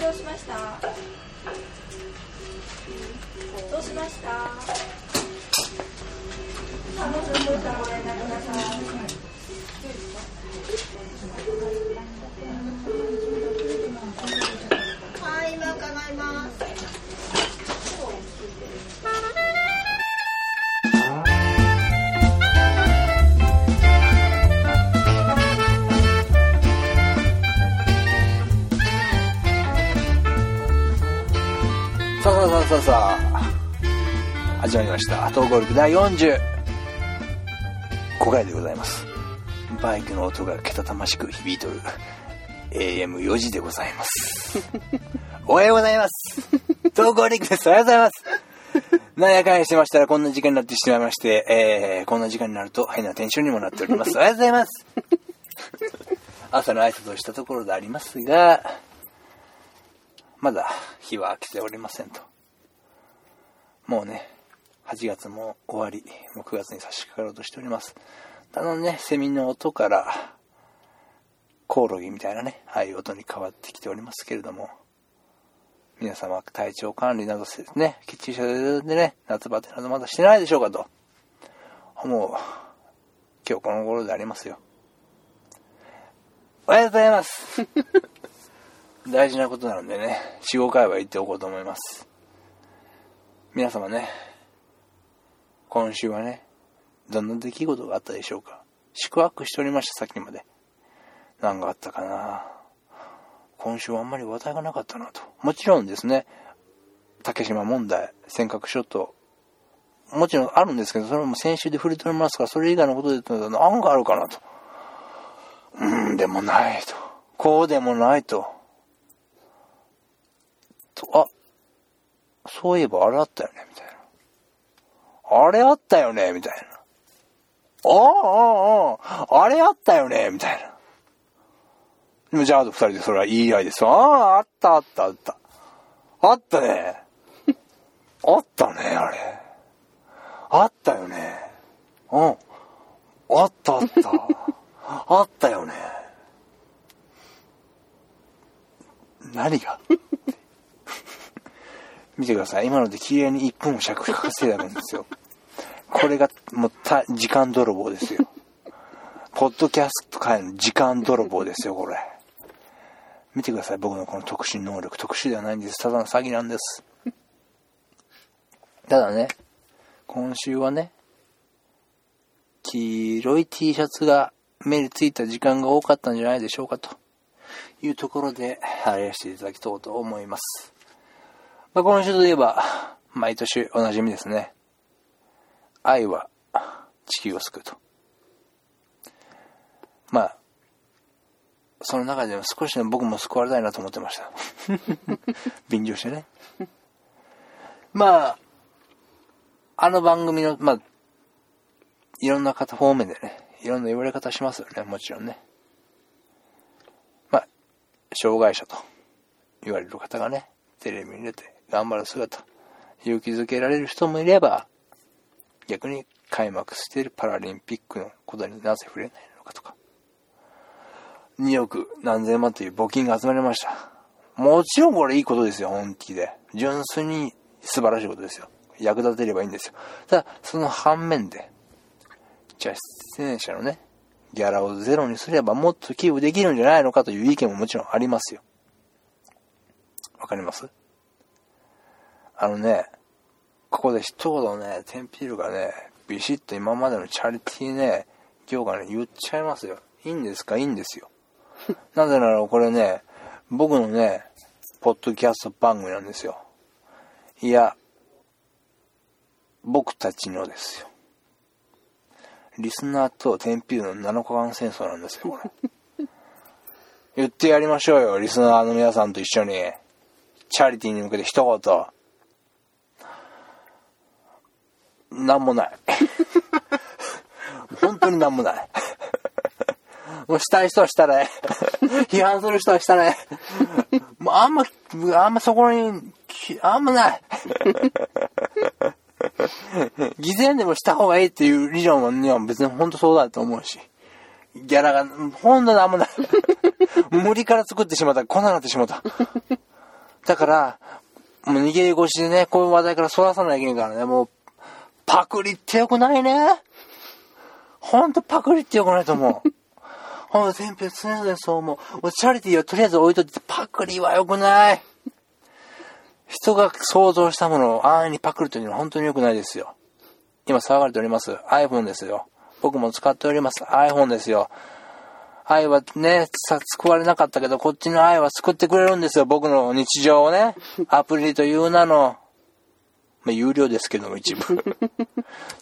どうしました？どうしました？さあもうちょっとしたらご連絡くださいはい今伺います。さあさあ始まりました。東ゴルフ第45回でございます。バイクの音がけたたましく響いとる。AM4 時でございます。おはようございます。東ゴルフです。おはようございます。なんやかんやしてましたらこんな時間になってしまいまして、えー、こんな時間になると変なテンションにもなっております。おはようございます。朝の挨拶をしたところでありますがまだ日は明けておりませんと。もうね、8月も終わり、もう9月に差し掛かろうとしております。あのね、セミの音から、コオロギみたいなね、ああいう音に変わってきておりますけれども、皆様体調管理などせね、きっちりしてでね、夏バテなどまだしてないでしょうかと、思う、今日この頃でありますよ。おはようございます。大事なことなのでね、4、5回は言っておこうと思います。皆様ね、今週はね、どんな出来事があったでしょうか？宿泊しておりました、さっきまで。何があったかな？今週はあんまり話題がなかったなと。もちろんですね、竹島問題、尖閣諸島、もちろんあるんですけど、それも先週で触れておりますから、それ以外のことで言ったら何かあるかなと。うん、でもないと。こうでもないと。と、あ、そういえばあれあったよね、みたいな。あれあったよね、みたいな。ああ、ああ、あれあったよね、みたいな。でもじゃああと二人でそれは言い合いです。ああ、あった、あった、あった。あったね。あったね、あれ。あったよね。うん。あった、あった。あったよね。何が？見てください。今ので綺麗に1分も尺かかせてるんですよ。これがもうた時間泥棒ですよ。ポッドキャスト界の時間泥棒ですよ、これ。見てください、僕のこの特殊能力。特殊ではないんです。ただの詐欺なんです。ただね、今週はね、黄色い T シャツが目についた時間が多かったんじゃないでしょうかというところで、あれしていただきたいと思います。まあ、今週といえば、毎年おなじみですね。愛は地球を救うと。まあ、その中でも少しでも僕も救われたいなと思ってました。便乗してね。まあ、あの番組の、まあ、いろんな方方面でね、いろんな言われ方しますよね、もちろんね。まあ、障害者と言われる方がね、テレビに出て頑張る姿、勇気づけられる人もいれば、逆に開幕しているパラリンピックのことになぜ触れないのかとか。2億何千万という募金が集まりました。もちろんこれいいことですよ、本気で。純粋に素晴らしいことですよ。役立てればいいんですよ。ただ、その反面で、じゃあ出演者のね、ギャラをゼロにすればもっと寄付できるんじゃないのかという意見ももちろんありますよ。わかります？あのね、ここで一言ね、テンピールがね、ビシッと今までのチャリティーね、業がね、言っちゃいますよ。いいんですか？いいんですよ。なぜならこれね、僕のね、ポッドキャスト番組なんですよ。いや、僕たちのですよ。リスナーとテンピールの7日間戦争なんですよ、これ。言ってやりましょうよ、リスナーの皆さんと一緒に。チャリティーに向けて一言。なんもない。本当になんもない。もうしたい人はしたらね。批判する人はしたらね。もうあんま、あんまそこに、あんまない。偽善でもした方がいいっていう理論には別に本当そうだと思うし。ギャラが、ほんとなんもない。無理から作ってしまった。こんななってしまった。だから、もう逃げ腰でね、こういう話題からそらさないといけんからね、もう、パクリってよくないね。ほんとパクリってよくないと思う。ほんと、先輩常々そう思う。チャリティーはとりあえず置いといて、パクリはよくない。人が想像したものを安易にパクるというのは本当に良くないですよ。今騒がれております iPhone ですよ。僕も使っております iPhone ですよ。愛はね、さ、救われなかったけど、こっちの愛は救ってくれるんですよ。僕の日常をね。アプリという名の、まあ、有料ですけども、一部。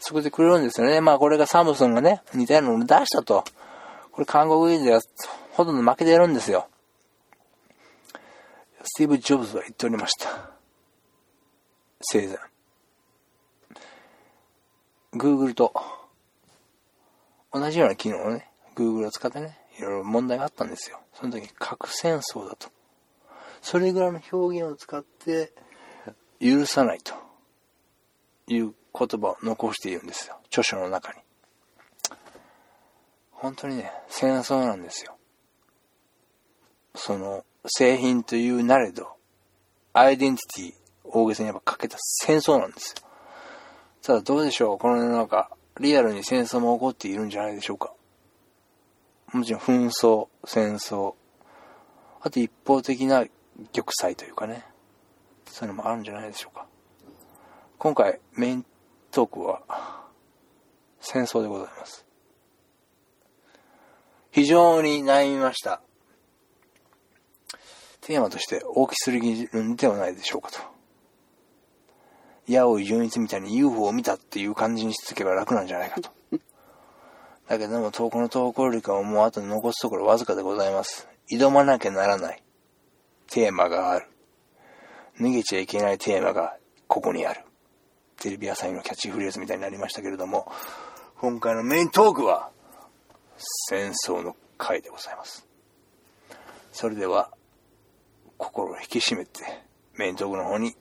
救ってくれるんですよね。まあ、これがサムスンがね、似たようなものを出したと。これ、韓国人ではほとんど負けてるんですよ。スティーブ・ジョブズは言っておりました。生前。Google と同じような機能をね、Google を使ってね、いろいろ問題があったんですよ。その時核戦争だと。それぐらいの表現を使って許さないという言葉を残しているんですよ。著書の中に。本当にね、戦争なんですよ。その製品というなれど、アイデンティティ、大げさにやっぱかけた戦争なんですよ。ただどうでしょうこの世の中、リアルに戦争も起こっているんじゃないでしょうか。もちろん紛争、戦争、あと一方的な玉砕というかね、そういうのもあるんじゃないでしょうか。今回メイントークは戦争でございます。非常に悩みました。テーマとして大きすぎるんではないでしょうかと。八尾純一みたいに UFO を見たっていう感じにしつけば楽なんじゃないかと。だけども、この投稿力はもうあと残すところわずかでございます。挑まなきゃならないテーマがある。逃げちゃいけないテーマがここにある。テレビ朝日のキャッチフレーズみたいになりましたけれども、今回のメイントークは、戦争の回でございます。それでは、心を引き締めて、メイントークの方に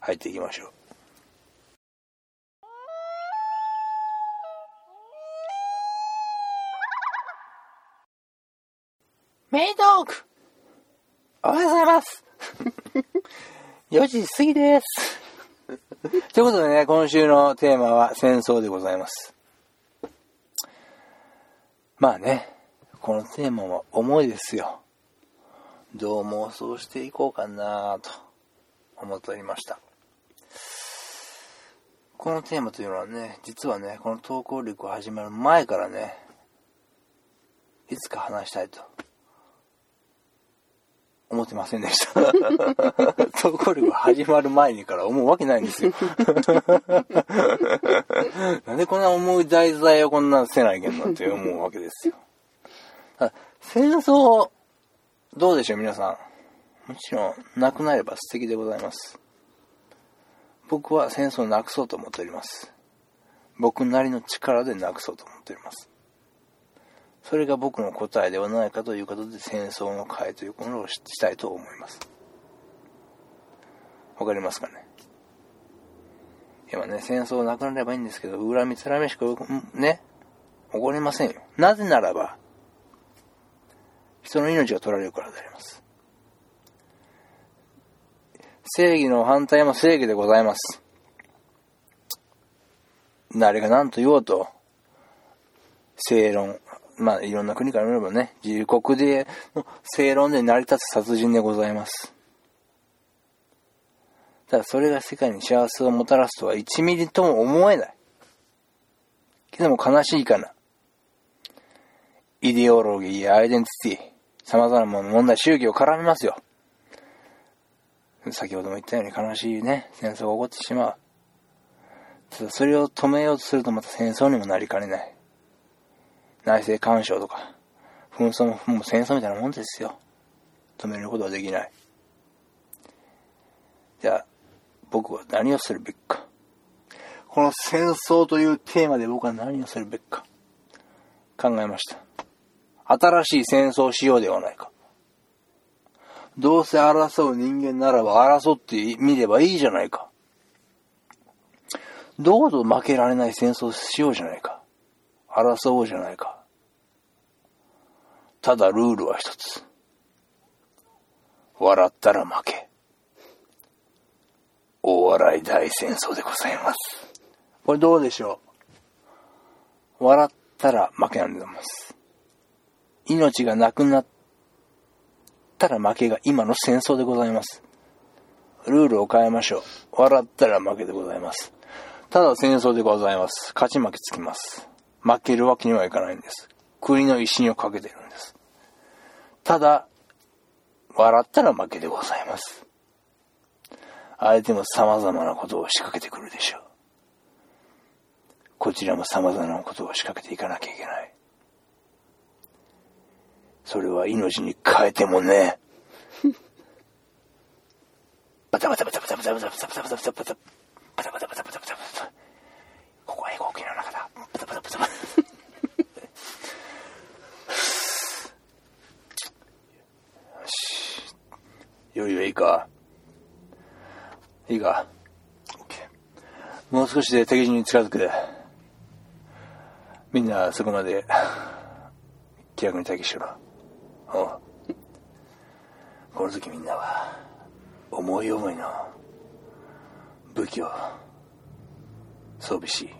入っていきましょう。メイントークおはようございます 4時過ぎです ということでね、今週のテーマは戦争でございます。まあね、このテーマは重いですよ。どう妄想していこうかなと思っておりました。このテーマというのはね、実はね、この投稿力始まる前からね、いつか話したいと思ってませんでした。投稿力始まる前にから思うわけないんですよ。なんでこんな重い題材をこんなせないけんのって思うわけですよ。戦争、どうでしょう皆さん。もちろん、なくなれば素敵でございます。僕は戦争をなくそうと思っております。僕なりの力でなくそうと思っております。それが僕の答えではないかということで戦争の会というものをしたいと思います。わかりますかね？今ね、戦争なくなればいいんですけど、恨みつらみしかね、起こりませんよ。なぜならば、人の命が取られるからであります。正義の反対も正義でございます。誰が何と言おうと、正論、まあいろんな国から見ればね、自国での正論で成り立つ殺人でございます。ただそれが世界に幸せをもたらすとは1ミリとも思えない。けども悲しいかな。イデオロギーやアイデンティティ、様々なもの問題、宗教を絡めますよ。先ほども言ったように悲しいね、戦争が起こってしまう。ただそれを止めようとするとまた戦争にもなりかねない。内政干渉とか、紛争ももう戦争みたいなもんですよ。止めることはできない。じゃあ、僕は何をするべきか。この戦争というテーマで僕は何をするべきか。考えました。新しい戦争をしようではないか。どうせ争う人間ならば争ってみればいいじゃないか。どうぞ負けられない戦争をしようじゃないか。争おうじゃないか。ただルールは一つ。笑ったら負け。大笑い大戦争でございます。これどうでしょう？笑ったら負けなんでございます。命がなくなったら負けが今の戦争でございます。ルールを変えましょう。笑ったら負けでございます。ただ戦争でございます。勝ち負けつきます。負けるわけにはいかないんです。国の威信をかけてるんです。ただ、笑ったら負けでございます。相手も様々なことを仕掛けてくるでしょう。こちらも様々なことを仕掛けていかなきゃいけない。それは命に変えてもね。バタバタバタバタバタバタバタバタバタバタバタバタバタバタバタバタバタここは飛行機の中だ。バタバタバタバタ。よし。よいいか。いいか。OK もう少しで敵陣に近づく。みんなそこまで気楽に待機しろ。おうこの時みんなは思い思いの武器を装備し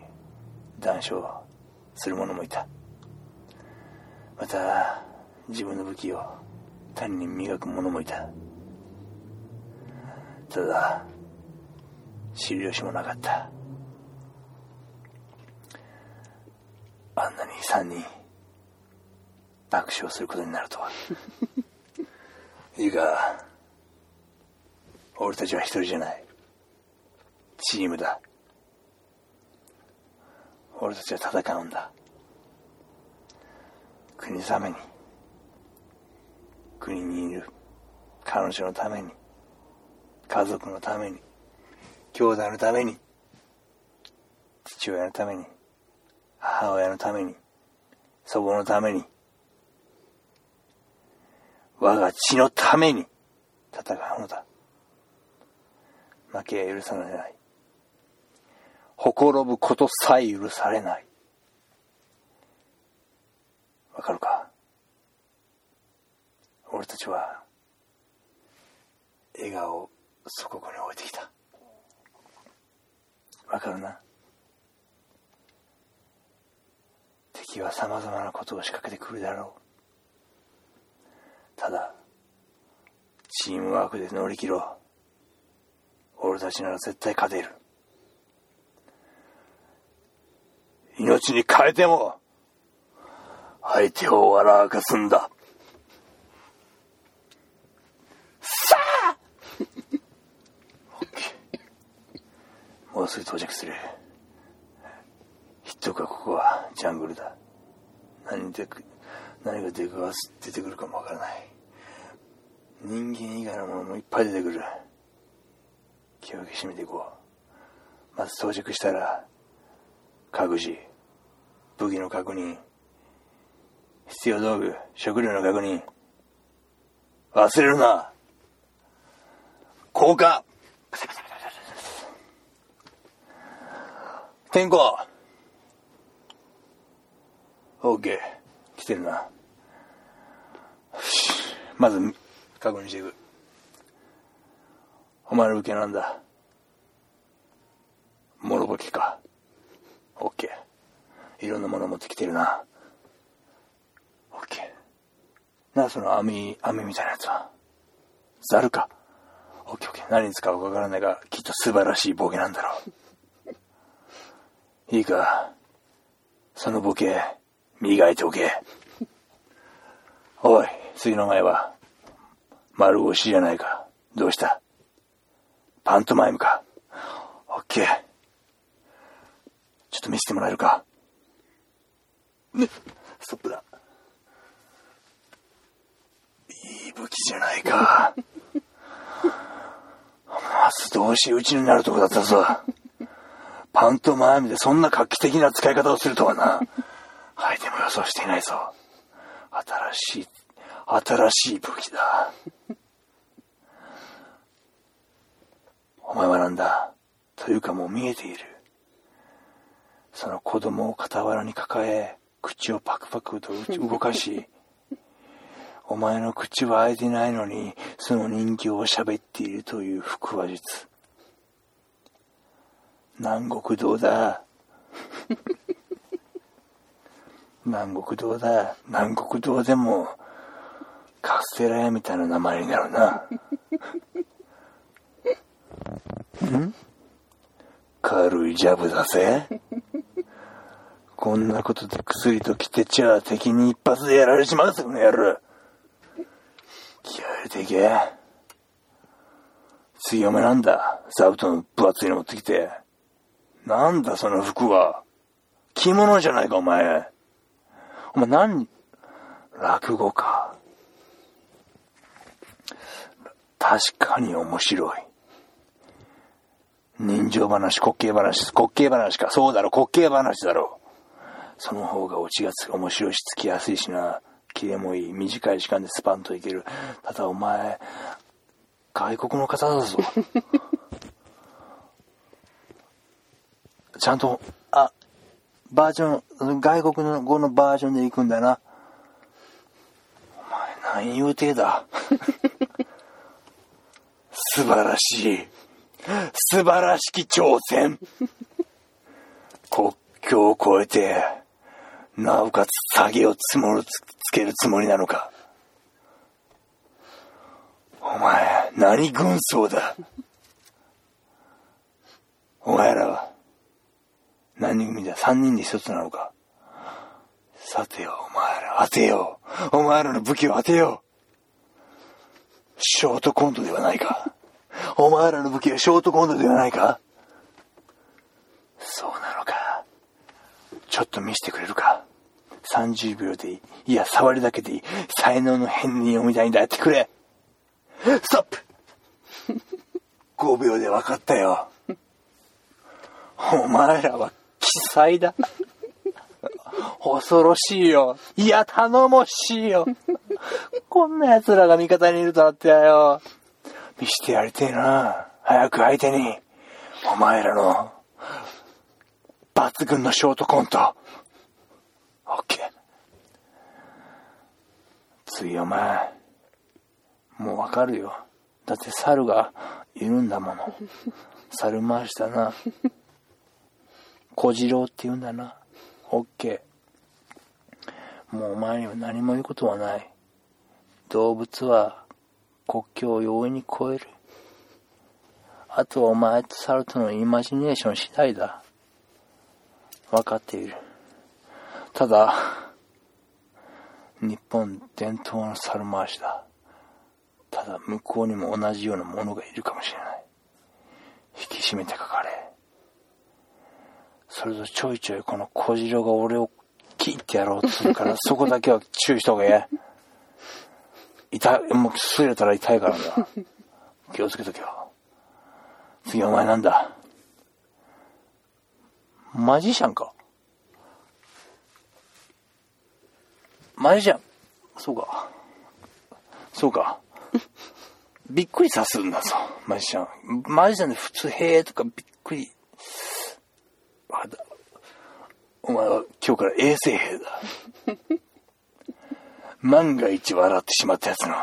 談笑する者もいたまた自分の武器を他人に磨く者もいたただ知る由もなかったあんなに三人爆笑することになるとは。いいか、俺たちは一人じゃない。チームだ。俺たちは戦うんだ。国のために。国にいる彼女のために。家族のために。兄弟のために。父親のために。母親のために。祖母のために。我が血のために戦うのだ。負けは許されない。ほころぶことさえ許されない。わかるか？俺たちは、笑顔を祖国に置いてきた。わかるな敵は様々なことを仕掛けてくるだろう。ただ、チームワークで乗り切ろう。俺たちなら絶対勝てる。命に変えても、相手を笑わかすんだ。もうすぐ到着する。ヒットかここはジャングルだ。何で何が出くわす出てくるかもわからない。人間以外のものもいっぱい出てくる。気を引き締めていこう。まず到着したら各自武器の確認。必要道具食料の確認。忘れるな。降下。天候 OK 来てるな。まず、確認していく。お前の武器はなんだモロボキか。オッケー。いろんなもの持ってきてるな。オッケー。なあ、その網、網みたいなやつは。ザルか。オッケーオッケー。何に使うかわからないが、きっと素晴らしいボケなんだろう。いいか？そのボケ、磨いておけ。おい、次の前は、丸腰じゃないか。どうした？パントマイムか？オッケー。ちょっと見せてもらえるか？ね、ストップだ。いい武器じゃないか。発動し打ちになるとこだったぞ。パントマイムでそんな画期的な使い方をするとはな。相手も予想していないぞ。新しい、新しい武器だ。お前はなんだ？というかもう見えている。その子供を傍らに抱え、口をパクパクと 動かし、お前の口は開いてないのに、その人形を喋っているという腹話術。南国堂 だ。南国堂だ。南国堂でも、カステラ屋みたいな名前になるな。ん？軽いジャブだぜ。こんなことで薬と来てちゃ敵に一発でやられちまうぞ、この野郎。気合入れていけ。強めなんだ。座布団分厚いの持ってきて。なんだその服は。着物じゃないか、お前。お前何、落語か。確かに面白い。人情話、滑稽話、滑稽話か。そうだろ、滑稽話だろ。その方がオチがつ面白いし、つきやすいしな。キレもいい。短い時間でスパンといける。ただお前、外国の方だぞ。ちゃんと、あ、バージョン、外国の語のバージョンで行くんだな。お前何言うてだ。素晴らしい。素晴らしき挑戦。国境を越えて、なおかつ下げをつもるつけるつもりなのか。お前、何軍曹だ。お前らは、人組だ三人で一つなのか。さてよ、お前ら、当てよう。お前らの武器を当てよう。ショートコントではないか。お前らの武器はショートコントではないかそうなのか。ちょっと見せてくれるか。30秒でいい。いや、触りだけでいい。才能の変人をみたいにやってくれ。ストップ !5 秒で分かったよ。お前らは奇才だ。恐ろしいよ。いや、頼もしいよ。こんな奴らが味方にいるとなってやよ。見してやりてえな。早く相手に。お前らの、抜群のショートコント。オッケー。次お前、もうわかるよ。だって猿がいるんだもの。猿回しだな。小次郎って言うんだな。オッケー。もうお前には何も言うことはない。動物は国境を容易に越える。あとはお前と猿とのイマジネーション次第だ。わかっている。ただ、日本伝統の猿回しだ。ただ向こうにも同じようなものがいるかもしれない。引き締めてかかれ。それとちょいちょいこの小次郎が俺を切ってやろうとするから、そこだけは注意した方がええ。痛い、もうすれたら痛いからな。気をつけとけよ。次お前なんだ？マジシャンか？マジシャン。そうか。そうか。びっくりさすんだぞ、マジシャン。マジシャンで普通、へえとかびっくり。お前は今日から衛生兵だ。万が一笑ってしまったやつの。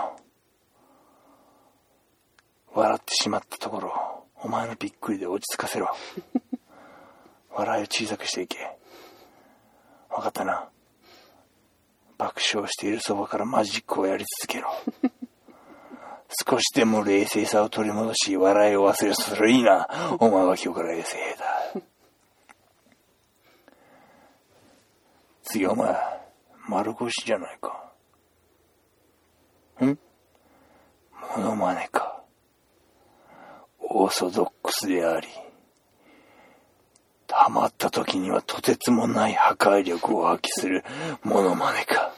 笑ってしまったところ、お前のびっくりで落ち着かせろ。笑いを小さくしていけ。わかったな。爆笑しているそばからマジックをやり続けろ。少しでも冷静さを取り戻し、笑いを忘れるそれいいな。お前は今日から衛生兵だ。次お前、丸腰じゃないか。ん？モノマネか。オーソドックスであり、ハマった時にはとてつもない破壊力を発揮するモノマネか。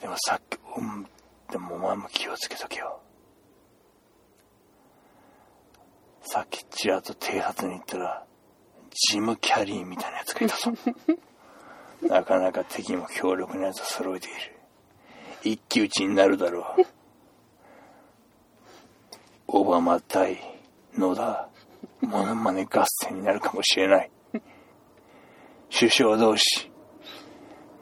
でもさっき、うん、でもお前も気をつけとけよ。さっきちらっと偵察に行ったら、ジム・キャリーみたいなやつがいたぞ。なかなか敵も強力なやつを揃えている。一騎打ちになるだろう。オバマ対野田、モノマネ合戦になるかもしれない。首相同士、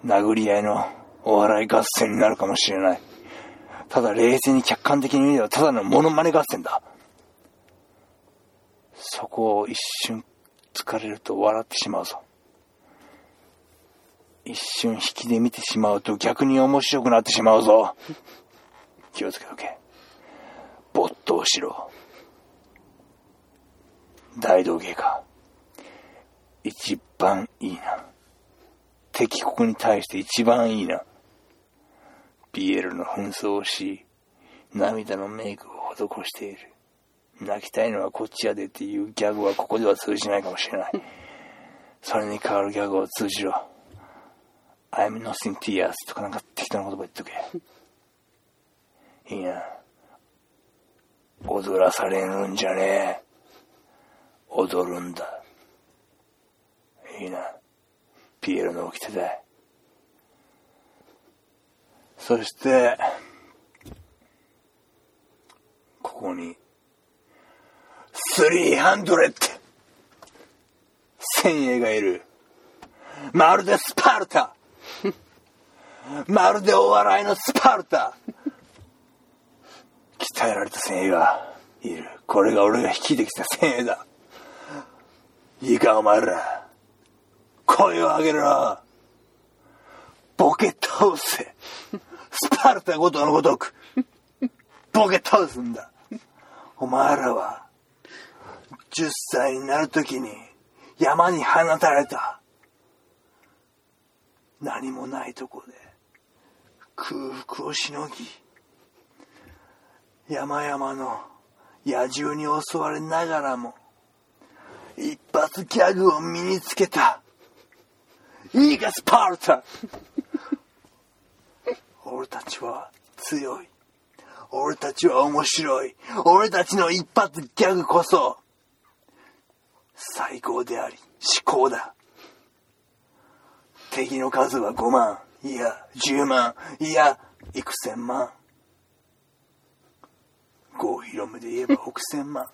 殴り合いのお笑い合戦になるかもしれない。ただ冷静に客観的に見ればただのモノマネ合戦だ。そこを一瞬疲れると笑ってしまうぞ。一瞬引きで見てしまうと逆に面白くなってしまうぞ。気をつけとけ。没頭しろ。大道芸か。一番いいな。敵国に対して一番いいな。ピエールの紛争をし、涙のメイクを施している。泣きたいのはこっちやでっていうギャグはここでは通じないかもしれない。それに代わるギャグを通じろ。I'm not in tears とかなんか適当な言葉言っとけ。いいな。踊らされるんじゃねえ。踊るんだ。いいな。ピエロの掟だ。そして、ここに、300! 千円がいる。まるでスパルタまるでお笑いのスパルタ鍛えられた先鋭がいる。これが俺が率いてきた先鋭だ。いいか、お前ら。声を上げろ。ボケ倒せ。スパルタごとのごとく。ボケ倒すんだ。お前らは、10歳になるときに山に放たれた。何もないとこで空腹をしのぎ、山々の野獣に襲われながらも、一発ギャグを身につけた。いいか、スパルタ 俺たちは強い。俺たちは面白い。俺たちの一発ギャグこそ、最高であり、至高だ。敵の数は5万、いや、10万、いや、幾千万。郷ひろめで言えば億千万。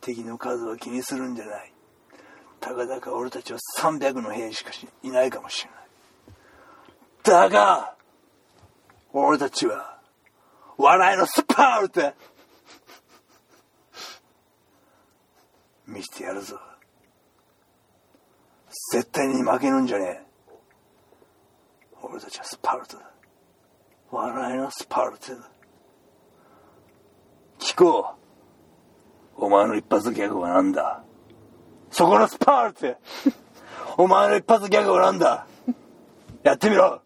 敵の数は気にするんじゃない。たかだか俺たちは300の兵しかいないかもしれない。だが、俺たちは、笑いのスパルタ見せてやるぞ。絶対に負けるんじゃねえ。俺たちはスパルタだ。笑いのスパルタだ。聞こう。お前の一発ギャグは何だそこのスパルタ お前の一発ギャグは何だやってみろ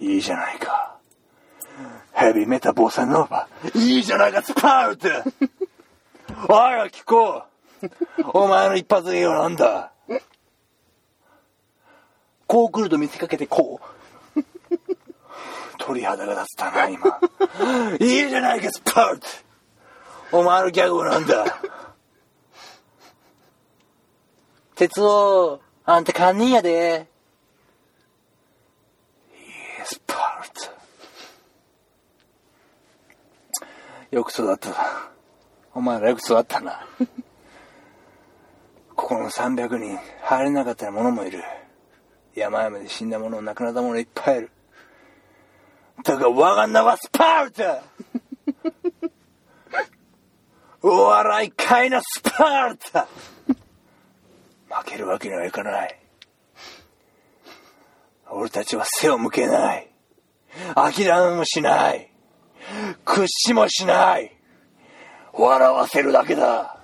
いいじゃないか。ヘビーメタボーサノーバ。いいじゃないか、スパルタおいら聞こう。お前の一発芸はなんだ？こう来ると見せかけてこう。鳥肌が立ったな、今。いいじゃないか、スパルタお前のギャグはなんだ？鉄夫、あんた堪忍やで。スパルタ。よく育った。お前らよく育ったな。ここの300人、入れなかった者もいる。山々で死んだ者、亡くなった者いっぱいいる。だが我が名はスパルタ お笑い界のスパルタ負けるわけにはいかない。俺たちは背を向けない。諦めもしない。屈しもしない。笑わせるだけだ。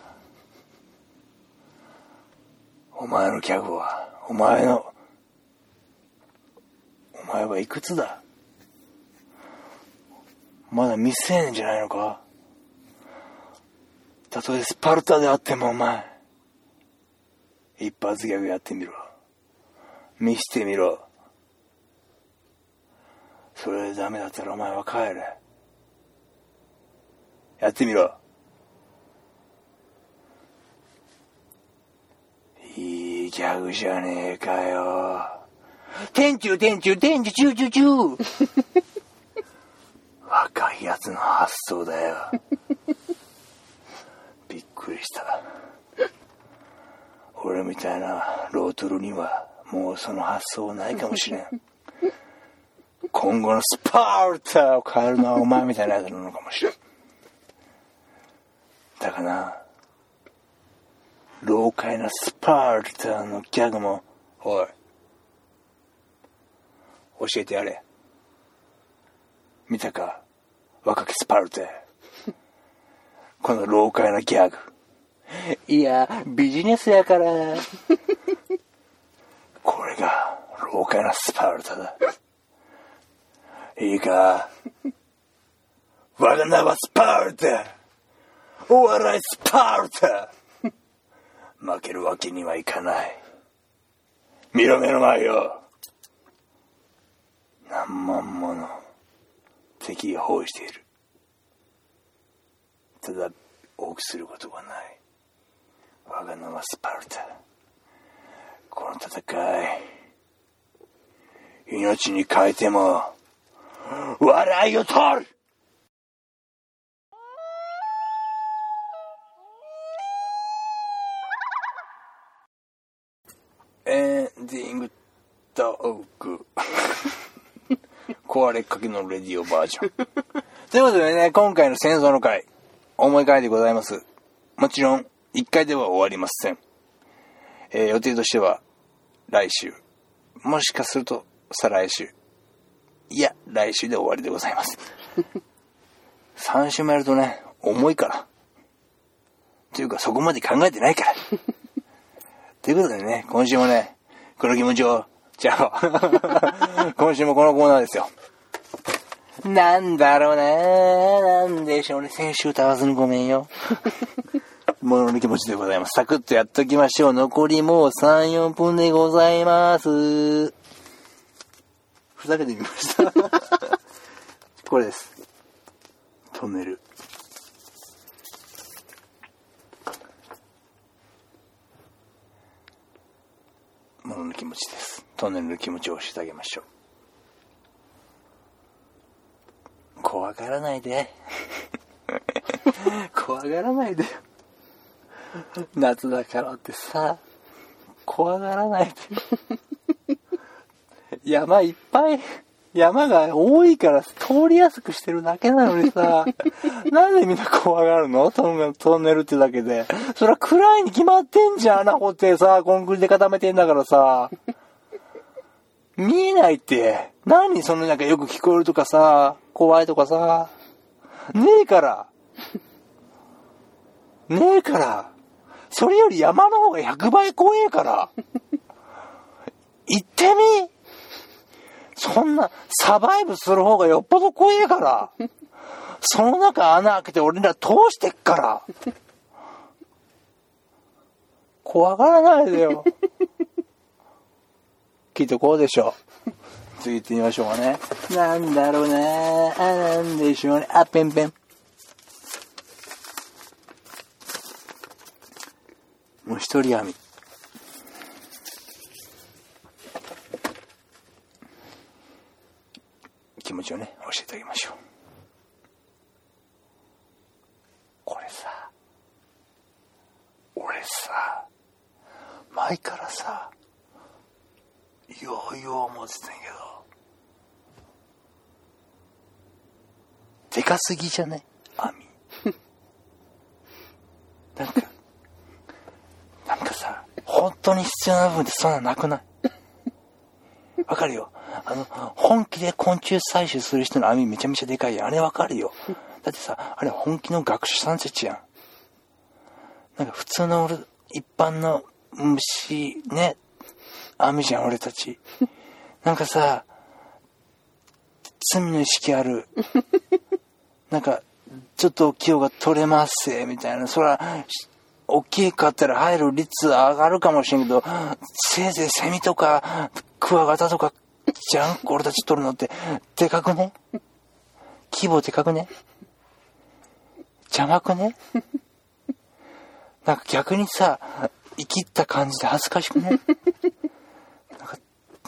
お前のギャグは、お前の、お前はいくつだ？まだ未成年じゃないのか？たとえスパルタであってもお前、一発ギャグやってみろ。見してみろ。それでダメだったらお前は帰れ。やってみろ。ギャグじゃねえかよ。天中天中天中チューチューチュー 若いやつの発想だよ。びっくりした。俺みたいなロートルにはもうその発想ないかもしれん今後のスパルタを変えるのはお前みたいなやつなのかもしれんだからな老快なスパルタのギャグも。おい。教えてやれ。見たか？若きスパルタこの老快なギャグ。いやビジネスやから。これが老快なスパルタだいいか？我が名はスパルタお笑いスパルタ負けるわけにはいかない。見ろ目の前よ何万もの敵が包囲している。ただ大きすることはない。我が名はスパルタ。この戦い命に変えても笑いを取るエンディングトーク。壊れかけのレディオバージョン。ということでね今回の戦争の回思い返でございます。もちろん1回では終わりません、えー予定としては来週。もしかすると再来週。いや来週で終わりでございます。3週もやるとね重いから。というかそこまで考えてないから。ということでね今週もねこの気持ちをじゃあ今週もこのコーナーですよなんだろうねなんでしょうね先週歌わずにごめんよ ものの気持ちでございます。サクッとやっときましょう。残りもう3、4分でございます。ふざけてみました。これです。トンネル。もの気持ちです。トンネルの気持ちを教えてあげましょう。怖がらないで。怖がらないで。夏だからってさ、怖がらないで。山いっぱい、山が多いから通りやすくしてるだけなのにさ、なんでみんな怖がるの？トンネルトンネルってだけで。そりゃ暗いに決まってんじゃん、穴掘ってさ、コンクリで固めてんだからさ。見えないって。何そのなんかよく聞こえるとかさ、怖いとかさ。ねえから。ねえから。それより山の方が100倍怖えから。行ってみそんな、サバイブする方がよっぽど怖えから。その中穴開けて俺ら通してっから。怖がらないでよ。きっとこうでしょう。次行ってみましょうかね。なんだろうなあ、なんでしょうね。あ、ペンペン。もう一人網。気持ちをね、教えてあげましょう。これさ、俺さ、前からさ、ようよう思ってたんやけど、でかすぎじゃね網。なんか、なんかさ、本当に必要な部分ってそんななくない？わかるよ。あの、本気で昆虫採取する人の網めちゃめちゃでかいやん。あれわかるよ。だってさ、あれ本気の学習さんたちやん。なんか普通の俺、一般の虫、ね、網じゃん、俺たち。なんかさ、罪の意識ある。なんか、ちょっと清が取れます、みたいな。そら、大きかったら入る率上がるかもしれんけど、せいぜいセミとか、クワガタとか、じゃん俺たち取るのって、でかくね？規模でかくね？邪魔くね？なんか逆にさ、生きった感じで恥ずかしくね？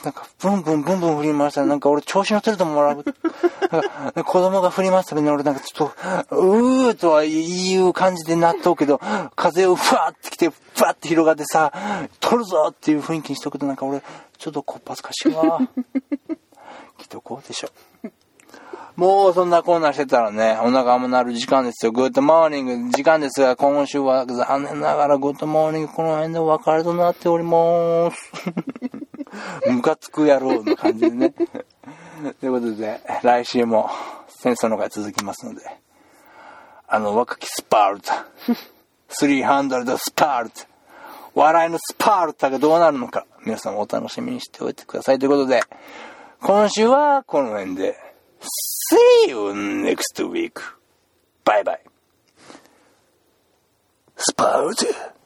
なんか、ブンブンブンブン振り回したら、なんか俺調子乗ってると思う。なんか子供が振り回すたびに俺なんかちょっと、うーとは言う感じでなっとうけど、風をふわってきて、ふわって広がってさ、取るぞっていう雰囲気にしとくとなんか俺、ちょっとこっぱずかしいわ。きっとこうでしょ。もうそんなコーナーしてたらね、お腹もなる時間ですよ。グッドモーニング時間ですが、今週は残念ながらグッドモーニングこの辺でお別れとなっております。ムカつく野郎の感じでね。ということで、来週も戦争の会続きますので、あの若きスパルタ、300スパルタ、笑いのスパルタがどうなるのか、皆さんお楽しみにしておいてくださいということで、今週はこの辺で、See you next week. Bye bye. スパルタ